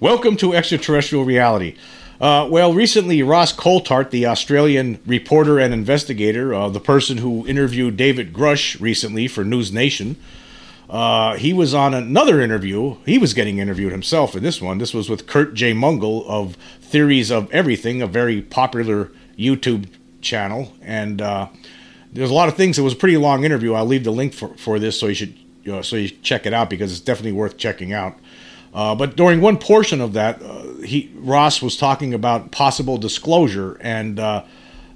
Welcome to Extraterrestrial Reality. Uh, well, recently, Ross Coulthart, the Australian reporter and investigator, uh, the person who interviewed David Grusch recently for News Nation, uh, he was on another interview. He was getting interviewed himself in this one. This was with Curt Jaimungal of Theories of Everything, a very popular YouTube channel. And uh, there's a lot of things. It was a pretty long interview. I'll leave the link for, for this so you should you know, so you check it out because it's definitely worth checking out. Uh, but during one portion of that, uh, he Ross was talking about possible disclosure, and uh,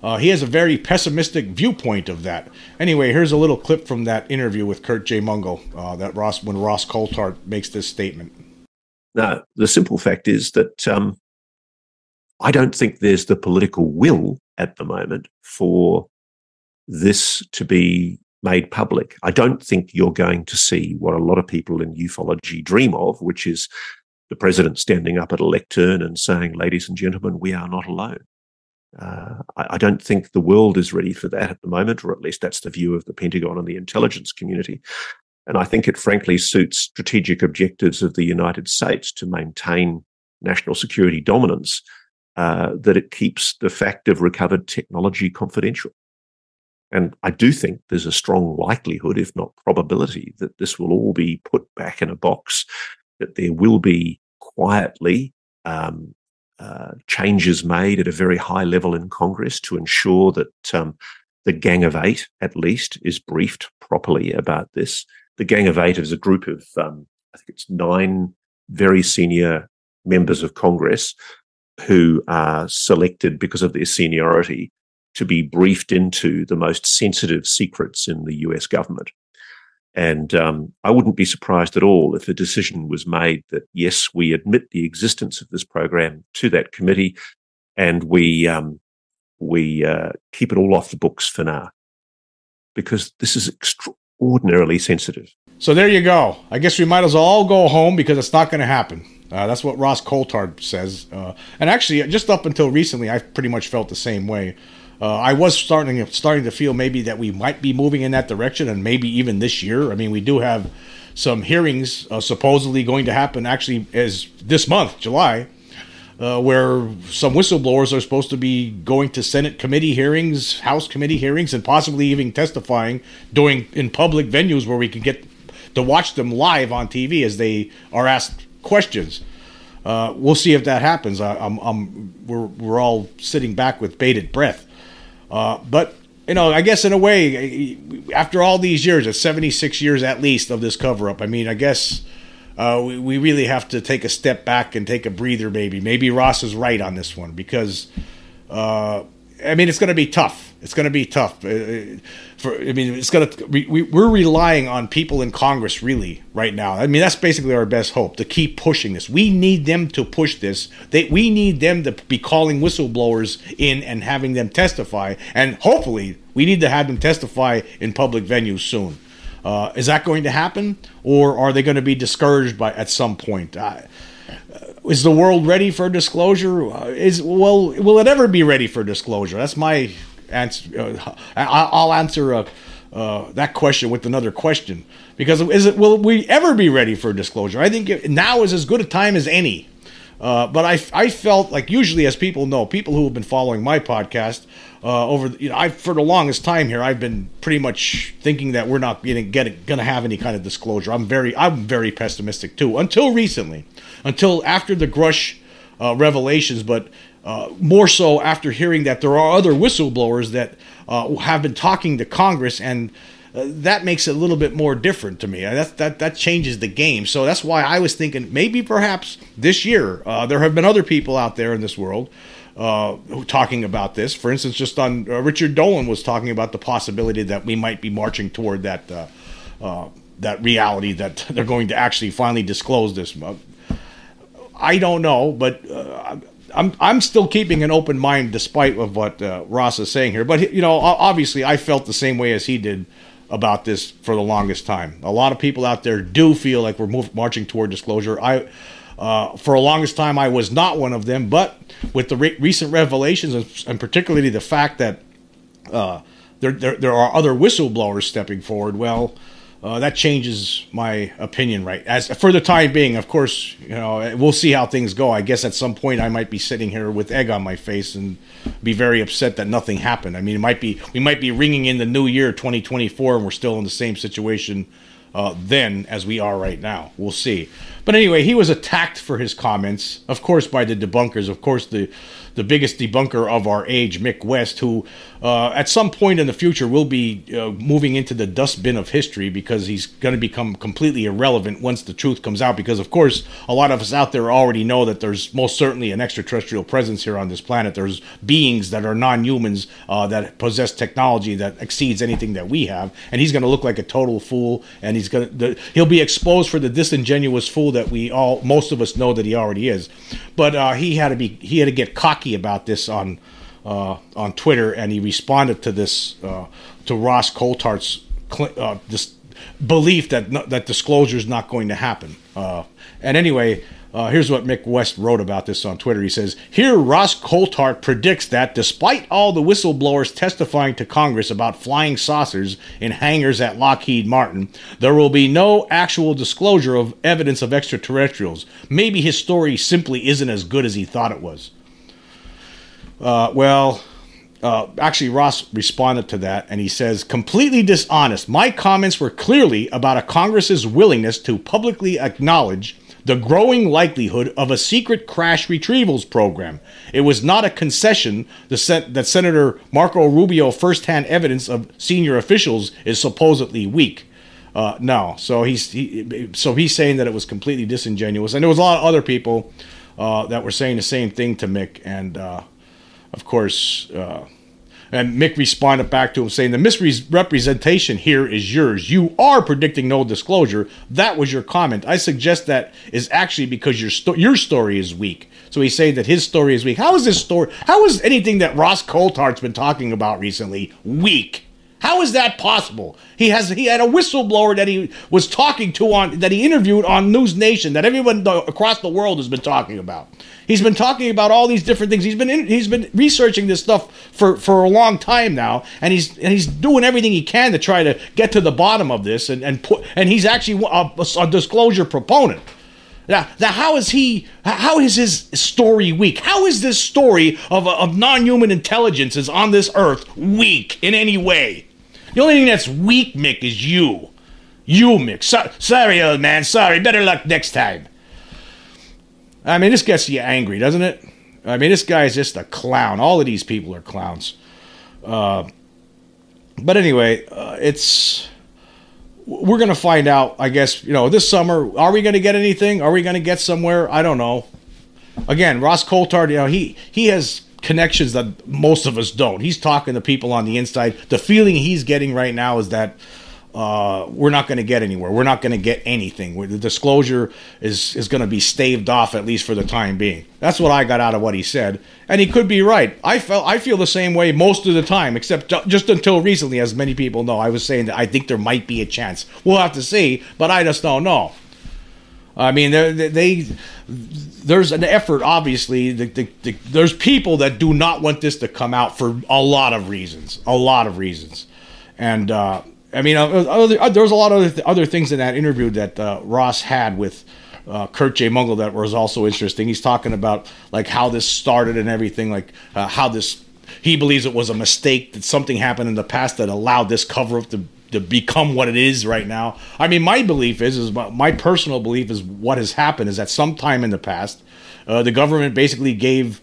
uh, he has a very pessimistic viewpoint of that. Anyway, here's a little clip from that interview with Curt Jaimungal uh, that Ross when Ross Coulthart makes this statement. The simple fact is that um, I don't think there's the political will at the moment for this to be made public. I don't think you're going to see what a lot of people in ufology dream of, which is the president standing up at a lectern and saying, ladies and gentlemen, we are not alone. Uh, I, I, don't think the world is ready for that at the moment, or at least that's the view of the Pentagon and the intelligence community. And I think it frankly suits strategic objectives of the United States to maintain national security dominance uh, that it keeps the fact of recovered technology confidential. And I do think there's a strong likelihood, if not probability, that this will all be put back in a box, that there will be quietly um, uh, changes made at a very high level in Congress to ensure that um, the Gang of Eight, at least, is briefed properly about this. The Gang of Eight is a group of, um, I think it's nine very senior members of Congress who are selected because of their seniority to be briefed into the most sensitive secrets in the US government. And um, I wouldn't be surprised at all if a decision was made that, yes, we admit the existence of this program to that committee and we, um, we uh, keep it all off the books for now because this is extraordinarily sensitive. So there you go. I guess we might as well all go home because it's not going to happen. Uh, that's what Ross Coulthart says. Uh, and actually, just up until recently, I pretty much felt the same way. Uh, I was starting starting to feel maybe that we might be moving in that direction, and maybe even this year. I mean, we do have some hearings uh, supposedly going to happen actually as this month, July, uh, where some whistleblowers are supposed to be going to Senate committee hearings, House committee hearings, and possibly even testifying doing in public venues where we can get to watch them live on TV as they are asked questions. Uh, we'll see if that happens. I, I'm, I'm, we're, we're all sitting back with bated breath. Uh, but you know, I guess in a way, after all these years, it's 76 years at least of this cover up. I mean, I guess uh, we, we really have to take a step back and take a breather, maybe. Maybe Ross is right on this one because, uh, I mean, it's going to be tough. It's going to be tough. Uh, for I mean, it's going to. We, we're relying on people in Congress really right now. I mean, that's basically our best hope to keep pushing this. We need them to push this. They, we need them to be calling whistleblowers in and having them testify. And hopefully, we need to have them testify in public venues soon. Uh, is that going to happen, or are they going to be discouraged by at some point? Uh, is the world ready for disclosure? Uh, is well, will it ever be ready for disclosure? That's my answer. Uh, I'll answer uh, uh, that question with another question because is it will we ever be ready for disclosure? I think now is as good a time as any. Uh, but I, I felt like usually, as people know, people who have been following my podcast uh, over, you know, I for the longest time here, I've been pretty much thinking that we're not getting getting gonna have any kind of disclosure. I'm very I'm very pessimistic too until recently, until after the Grusch uh, revelations. But uh, more so after hearing that there are other whistleblowers that uh, have been talking to Congress, and uh, that makes it a little bit more different to me. That that that changes the game. So that's why I was thinking maybe perhaps this year uh, there have been other people out there in this world. Uh, talking about this, for instance, just on Richard Dolan was talking about the possibility that we might be marching toward that that reality that they're going to actually finally disclose this. I don't know, but uh, I'm I'm still keeping an open mind despite of what uh, Ross is saying here. But you know, obviously, I felt the same way as he did about this for the longest time. A lot of people out there do feel like we're move, marching toward disclosure. I. Uh, for the longest time, I was not one of them, but with the re- recent revelations, and, and, particularly the fact that uh, there, there, there are other whistleblowers stepping forward, well, uh, that changes my opinion, right? As for the time being, of course, you know, we'll see how things go. I guess at some point I might be sitting here with egg on my face and be very upset that nothing happened. I mean, it might be we might be ringing in the new year 2024 and we're still in the same situation uh, then as we are right now. We'll see. But anyway, he was attacked for his comments, of course, by the debunkers. Of course, the the biggest debunker of our age, Mick West, who uh, at some point in the future will be uh, moving into the dustbin of history because he's going to become completely irrelevant once the truth comes out. Because, of course, a lot of us out there already know that there's most certainly an extraterrestrial presence here on this planet. There's beings that are non humans uh, that possess technology that exceeds anything that we have. And he's going to look like a total fool, and he's going to, he'll be exposed for the disingenuous fool that we all, most of us know that he already is. But uh, he had to be, he had to get about this on uh, on Twitter, and he responded to this uh, to Ross Coulthart's uh, this belief that that disclosure is not going to happen. Uh, and anyway. Uh, here's what Mick West wrote about this on Twitter. He says, Here, Ross Coulthart predicts that despite all the whistleblowers testifying to Congress about flying saucers in hangars at Lockheed Martin, there will be no actual disclosure of evidence of extraterrestrials. Maybe his story simply isn't as good as he thought it was. Uh, well, uh, actually, Ross responded to that and he says, completely dishonest. My comments were clearly about a Congress's willingness to publicly acknowledge the growing likelihood of a secret crash retrievals program. It was not a concession that Senator Marco Rubio firsthand evidence of senior officials is supposedly weak. Uh, no, so he's he, so he's saying that it was completely disingenuous, and there was a lot of other people uh, that were saying the same thing to Mick, and uh, of course, uh, and Mick responded back to him saying, The misrepresentation here is yours. You are predicting no disclosure. That was your comment. I suggest that is actually because your, sto- your story is weak. So he's saying that his story is weak. How is this story? How is anything that Ross Coulthart's been talking about recently weak? How is that possible? He has he had a whistleblower that he was talking to on that he interviewed on News Nation that everyone across the world has been talking about. He's been talking about all these different things. He's been in, he's been researching this stuff for, for a long time now, and he's and he's doing everything he can to try to get to the bottom of this and and put and he's actually a, a disclosure proponent. Now, now, how is he? How is his story weak? How is this story of, of non-human intelligences on this earth weak in any way? The only thing that's weak, Mick, is you. You, Mick. So- sorry, old man. Sorry. Better luck next time. I mean, this gets you angry, doesn't it? I mean, this guy is just a clown. All of these people are clowns. Uh, but anyway, uh, it's we're going to find out, I guess, you know, this summer. Are we going to get anything? Are we going to get somewhere? I don't know. Again, Ross Coulthart, you know, he he has connections that most of us don't. He's talking to people on the inside. The feeling he's getting right now is that uh, we're not going to get anywhere. We're not going to get anything. The disclosure is is going to be staved off at least for the time being. That's what I got out of what he said, and he could be right. I felt I feel the same way most of the time, except just until recently, as many people know. I was saying that I think there might be a chance. We'll have to see, but I just don't know. I mean, they, they there's an effort. Obviously, the, the, the, there's people that do not want this to come out for a lot of reasons. A lot of reasons, and uh, I mean, other, uh, there was a lot of other, other things in that interview that uh, Ross had with. Uh, Curt Jaimungal that was also interesting. He's talking about like how this started and everything, like uh, how this he believes it was a mistake that something happened in the past that allowed this cover up to to become what it is right now. I mean, my belief is, is my personal belief is what has happened is that sometime in the past, uh, the government basically gave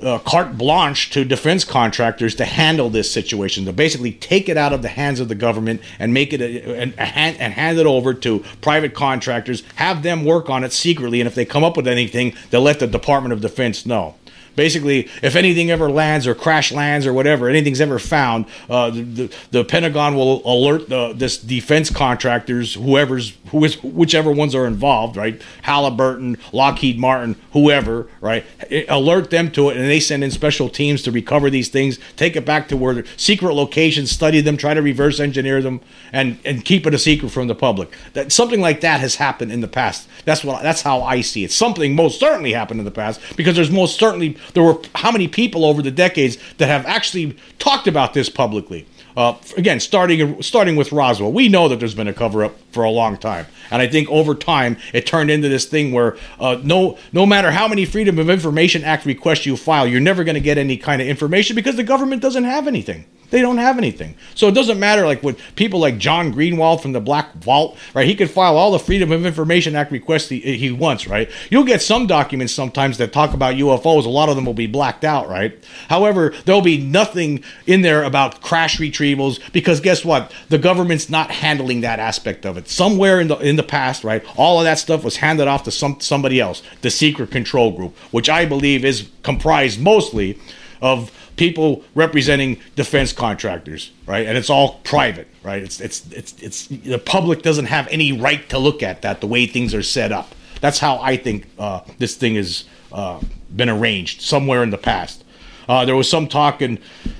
uh, carte blanche to defense contractors to handle this situation, to basically take it out of the hands of the government and make it a, a, a hand, and hand it over to private contractors, have them work on it secretly, and if they come up with anything, they'll let the Department of Defense know basically, if anything ever lands or crash lands or whatever, anything's ever found, uh, the, the Pentagon will alert the, this defense contractors, whoever's who is whichever ones are involved, right? Halliburton, Lockheed Martin, whoever, right? alert them to it, and they send in special teams to recover these things, take it back to where secret locations, study them, try to reverse engineer them, and and keep it a secret from the public. That something like that has happened in the past. That's what that's how I see it. Something most certainly happened in the past because there's most certainly there were how many people over the decades that have actually talked about this publicly. Uh, again, starting starting with Roswell, we know that there's been a cover up for a long time, and I think over time it turned into this thing where uh, no no matter how many Freedom of Information Act requests you file, you're never going to get any kind of information because the government doesn't have anything. They don't have anything. So it doesn't matter like with people like John Greenewald from the Black Vault, right? He could file all the Freedom of Information Act requests he, he wants, right? You'll get some documents sometimes that talk about UFOs. A lot of them will be blacked out, right? However, there'll be nothing in there about crash retrievals because guess what? The government's not handling that aspect of it. Somewhere in the in the past, right? All of that stuff was handed off to some somebody else, the secret control group, which I believe is comprised mostly of people representing defense contractors, right? And it's all private, right? It's it's it's it's the public doesn't have any right to look at that the way things are set up. That's how I think uh, this thing has uh, been arranged somewhere in the past. Uh, there was some talk in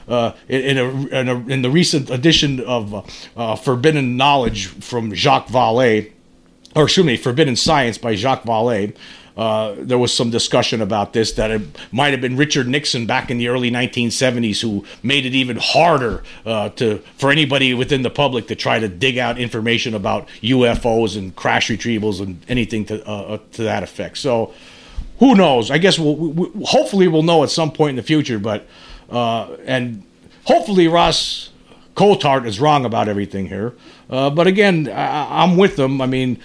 uh, in, a, in, a, in, the recent edition of uh, Forbidden Knowledge from Jacques Vallée, or excuse me, Forbidden Science by Jacques Vallée, uh, there was some discussion about this that it might have been Richard Nixon back in the early 1970s who made it even harder uh, to for anybody within the public to try to dig out information about UFOs and crash retrievals and anything to uh, uh, to that effect. So who knows? I guess we'll, we, hopefully we'll know at some point in the future, but uh, and hopefully Ross Coulthart is wrong about everything here. but again, I, I'm with them. I mean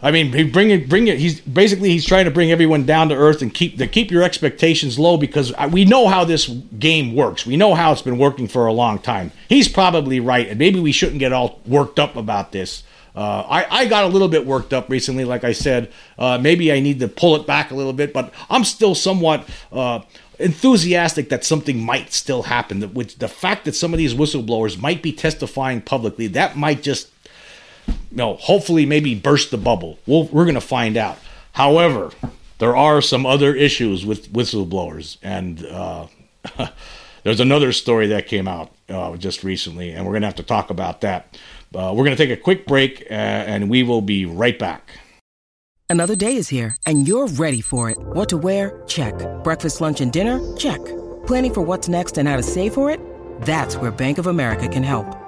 I mean, bring it, bring it. He's basically he's trying to bring everyone down to earth and keep to keep your expectations low because we know how this game works. We know how it's been working for a long time. He's probably right, and maybe we shouldn't get all worked up about this. Uh, I, I got a little bit worked up recently, like I said. Uh, maybe I need to pull it back a little bit, but I'm still somewhat uh, enthusiastic that something might still happen. That with the fact that some of these whistleblowers might be testifying publicly, that might just no, hopefully maybe burst the bubble. we we are going to find out. However, there are some other issues with whistleblowers, and uh, there's another story that came out uh, just recently, and we're going to have to talk about that. Uh, we're going to take a quick break, and we will be right back. Another day is here, and you're ready for it. What to wear? Check. Breakfast, lunch, and dinner? Check. Planning for what's next and how to save for it? That's where Bank of America can help.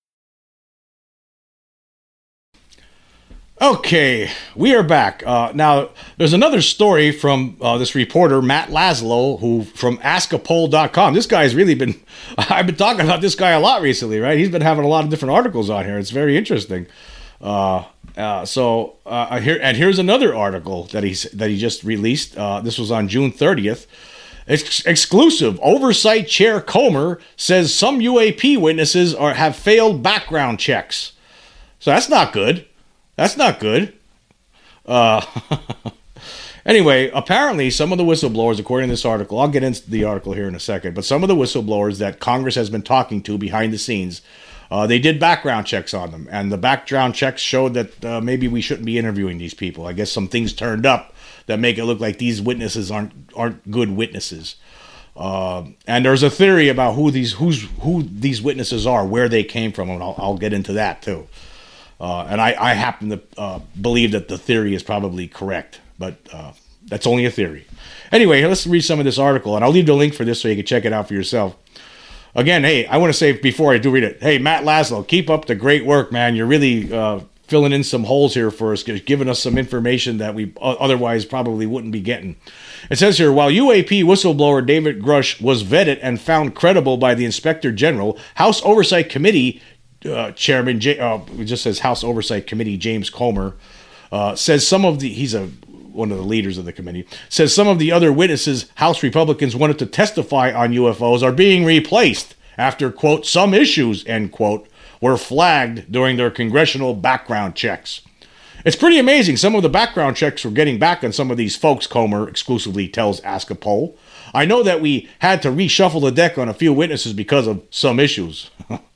Okay, we are back. Uh, now, there's another story from uh, this reporter, Matt Laslo, who from askapol.com. This guy's really been, I've been talking about this guy a lot recently, right? He's been having a lot of different articles on here. It's very interesting. Uh, uh so, uh, here, and here's another article that, he's, that he just released. Uh, this was on June 30th. Ex- exclusive oversight chair Comer says some UAP witnesses are, have failed background checks. So that's not good. That's not good. Uh, anyway, apparently, some of the whistleblowers, according to this article, I'll get into the article here in a second, but some of the whistleblowers that Congress has been talking to behind the scenes, uh, they did background checks on them, and the background checks showed that uh, maybe we shouldn't be interviewing these people. I guess some things turned up that make it look like these witnesses aren't aren't good witnesses. Uh, and there's a theory about who these who's who these witnesses are, where they came from, and I'll, I'll get into that too. Uh, and I, I, happen to uh, believe that the theory is probably correct, but uh, That's only a theory. Anyway, let's read some of this article, and I'll leave the link for this so you can check it out for yourself. Again, hey, I want to say before I do read it, hey, Matt Laslo, keep up the great work, man. You're really uh, filling in some holes here for us, giving us some information that we otherwise probably wouldn't be getting. It says here while UAP whistleblower David Grusch was vetted and found credible by the Inspector General, House Oversight Committee uh, Chairman, uh, just says House Oversight Committee James Comer, uh, says some of the, he's a one of the leaders of the committee, says some of the other witnesses House Republicans wanted to testify on UFOs are being replaced after, quote, some issues, end quote, were flagged during their congressional background checks. It's pretty amazing. Some of the background checks we're getting back on some of these folks, Comer exclusively tells Ask a Poll. I know that we had to reshuffle the deck on a few witnesses because of some issues.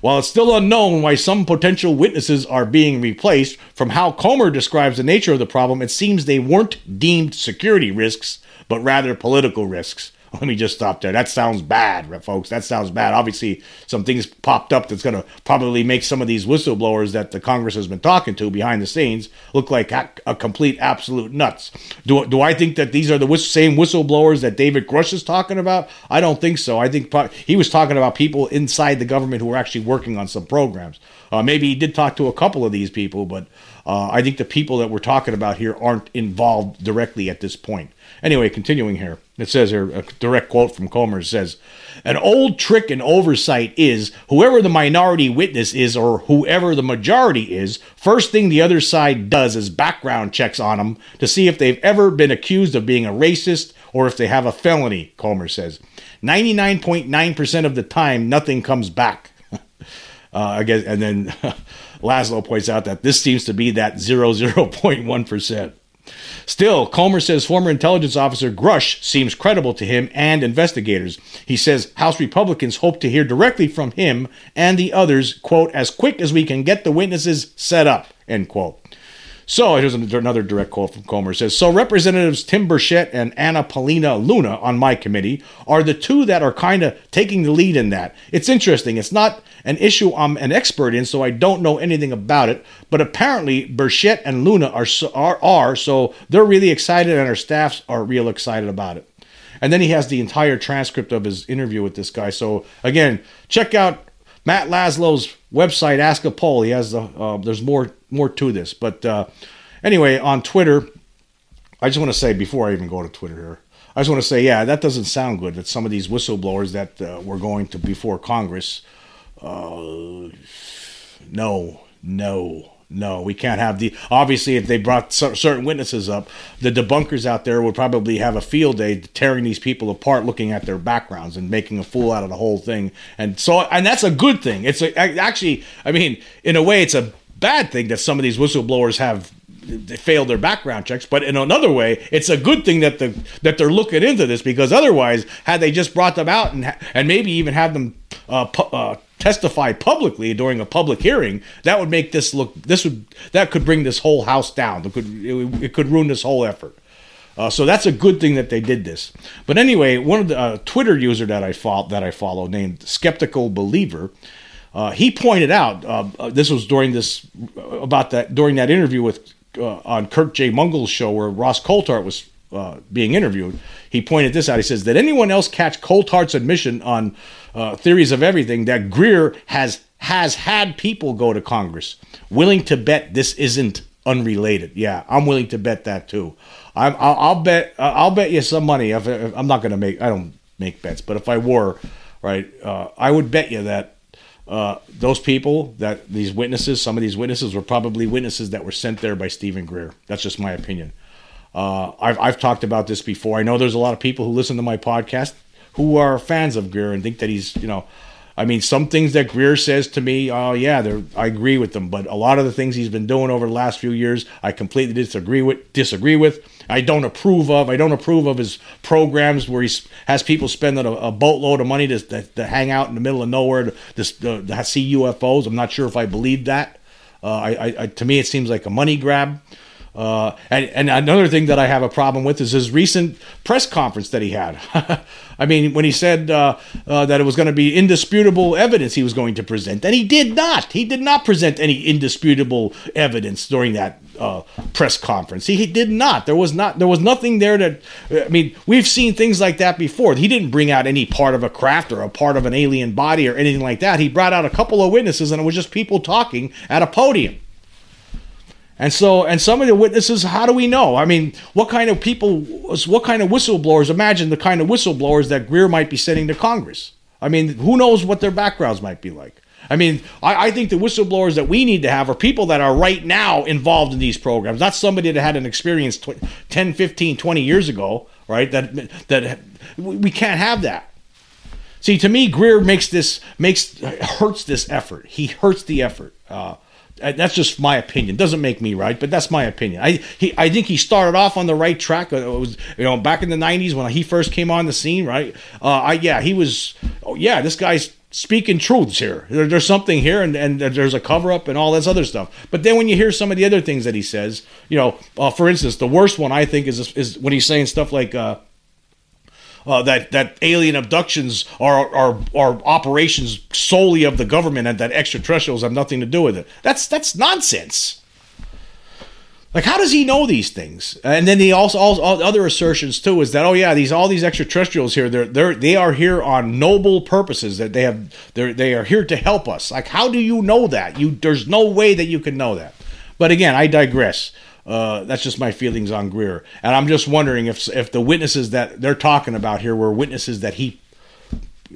While it's still unknown why some potential witnesses are being replaced, from how Comer describes the nature of the problem, it seems they weren't deemed security risks, but rather political risks. Let me just stop there. That sounds bad, folks. That sounds bad. Obviously, some things popped up that's going to probably make some of these whistleblowers that the Congress has been talking to behind the scenes look like a, a complete absolute nuts. Do, do I think that these are the whist- same whistleblowers that David Grusch is talking about? I don't think so. I think pro- he was talking about people inside the government who were actually working on some programs. Uh, maybe he did talk to a couple of these people, but uh, I think the people that we're talking about here aren't involved directly at this point. Anyway, continuing here, it says here a direct quote from Comer says, "An old trick and oversight is whoever the minority witness is or whoever the majority is. First thing the other side does is background checks on them to see if they've ever been accused of being a racist or if they have a felony." Comer says, "99.9 percent of the time, nothing comes back." uh, I guess, and then Laslo points out that this seems to be that 0.1 percent. Still, Comer says former intelligence officer Grusch seems credible to him and investigators. He says House Republicans hope to hear directly from him and the others, quote, as quick as we can get the witnesses set up, end quote. So here's another direct quote from Comer. It says, So Representatives Tim Burchett and Anna Paulina Luna on my committee are the two that are kind of taking the lead in that. It's interesting. It's not an issue I'm an expert in, so I don't know anything about it. But apparently Burchett and Luna are, are, are so they're really excited and our staffs are real excited about it. And then he has the entire transcript of his interview with this guy. So again, check out Matt Laslo's website, Ask a Poll. He has the uh, there's more more to this. But uh, anyway, on Twitter, I just want to say before I even go to Twitter here, I just want to say, yeah, that doesn't sound good. That some of these whistleblowers that uh, were going to before Congress, uh, no, no, no, we can't have the. Obviously, if they brought certain witnesses up, the debunkers out there would probably have a field day tearing these people apart, looking at their backgrounds and making a fool out of the whole thing. And so, and that's a good thing. It's a, actually, I mean, in a way, it's a bad thing that some of these whistleblowers have they failed their background checks. But in another way, it's a good thing that the that they're looking into this because otherwise, had they just brought them out and and maybe even have them uh, pu- uh, testify publicly during a public hearing, that would make this look this would that could bring this whole house down. It could it, it could ruin this whole effort. Uh, so that's a good thing that they did this. But anyway, one of the uh, Twitter user that I follow that I follow named Skeptical Believer uh, he pointed out uh, uh, this was during this about that during that interview with uh, on Curt Jaimungal's show where Ross Coulthart was uh, being interviewed. He pointed this out. He says, "Did anyone else catch Coulthart's admission on uh, theories of everything that Greer has has had people go to Congress willing to bet this isn't unrelated? Yeah, I'm willing to bet that too. I'm, I'll, I'll bet I'll bet you some money. If, if I'm not going to make I don't make bets, but if I were right, I would bet you that." Uh, those people that these witnesses, some of these witnesses were probably witnesses that were sent there by Steven Greer. That's just my opinion. Uh, I've, I've talked about this before. I know there's a lot of people who listen to my podcast who are fans of Greer and think that he's, you know, I mean, some things that Greer says to me, oh yeah, I agree with them. But a lot of the things he's been doing over the last few years, I completely disagree with. Disagree with. I don't approve of. I don't approve of his programs where he has people spending a, a boatload of money to, to, to, hang out in the middle of nowhere to, to, to see UFOs. I'm not sure if I believe that. Uh, I, I, to me, it seems like a money grab. Uh, and, and another thing that I have a problem with is his recent press conference that he had. I mean, when he said uh, uh, that it was going to be indisputable evidence he was going to present, and he did not. He did not present any indisputable evidence during that uh, press conference. He, he, did not. There was not. There was nothing there that. I mean, we've seen things like that before. He didn't bring out any part of a craft or a part of an alien body or anything like that. He brought out a couple of witnesses, and it was just people talking at a podium. And so, and some of the witnesses, how do we know? I mean, what kind of people, what kind of whistleblowers? Imagine the kind of whistleblowers that Greer might be sending to Congress. I mean, who knows what their backgrounds might be like? I mean, I, I, think the whistleblowers that we need to have are people that are right now involved in these programs, not somebody that had an experience tw- 10, 15, 20 years ago, right? That, that we can't have that. See, to me, Greer makes this, makes, hurts this effort. He hurts the effort. Uh, that's just my opinion. Doesn't make me right, but that's my opinion. I he, I think he started off on the right track. Uh, it was you know back in the '90s when he first came on the scene, right? Uh, I yeah, he was. Oh yeah, this guy's speaking truths here. There, there's something here, and, and there's a cover up and all this other stuff. But then when you hear some of the other things that he says, you know, uh, for instance, the worst one I think is is when he's saying stuff like. Uh, uh, that that alien abductions are, are are operations solely of the government and that extraterrestrials have nothing to do with it. That's that's nonsense. Like, how does he know these things? And then he also all, other assertions too is that oh yeah, these all these extraterrestrials here they're they're they are here on noble purposes that they have they they are here to help us. Like, how do you know that? You there's no way that you can know that. But again, I digress. Uh, that's just my feelings on Greer, and I'm just wondering if if the witnesses that they're talking about here were witnesses that he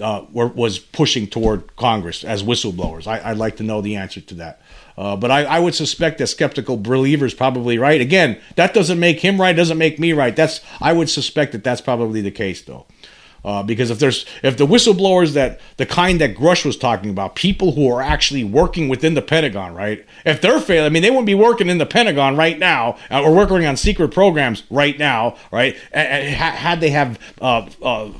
uh, were, was pushing toward Congress as whistleblowers. I, would like to know the answer to that. Uh, but I, I, would suspect that skeptical believer is probably right. Again, that doesn't make him right. Doesn't make me right. That's I would suspect that that's probably the case though. Uh, because if there's if the whistleblowers that the kind that Grusch was talking about, people who are actually working within the Pentagon, right? If they're failing, I mean, they wouldn't be working in the Pentagon right now uh, or working on secret programs right now, right? had they have uh, uh,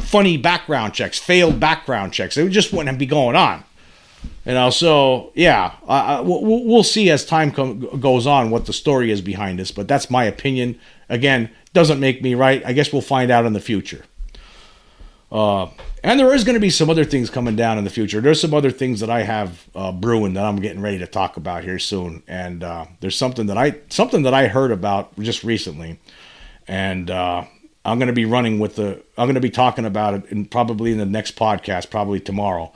funny background checks, failed background checks, it just wouldn't be going on. You know, so yeah, uh, we'll, we'll see as time com- goes on what the story is behind this, but that's my opinion. Again, doesn't make me right. I guess we'll find out in the future. Uh, and there is going to be some other things coming down in the future. There's some other things that I have uh, brewing that I'm getting ready to talk about here soon. And uh, there's something that I something that I heard about just recently, and uh, I'm going to be running with the. I'm going to be talking about it in probably in the next podcast, probably tomorrow,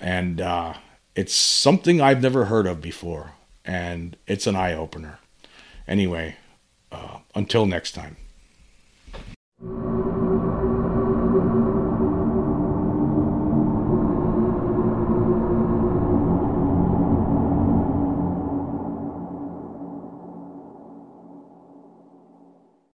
and uh, it's something I've never heard of before, and it's an eye opener. Anyway, uh, until next time.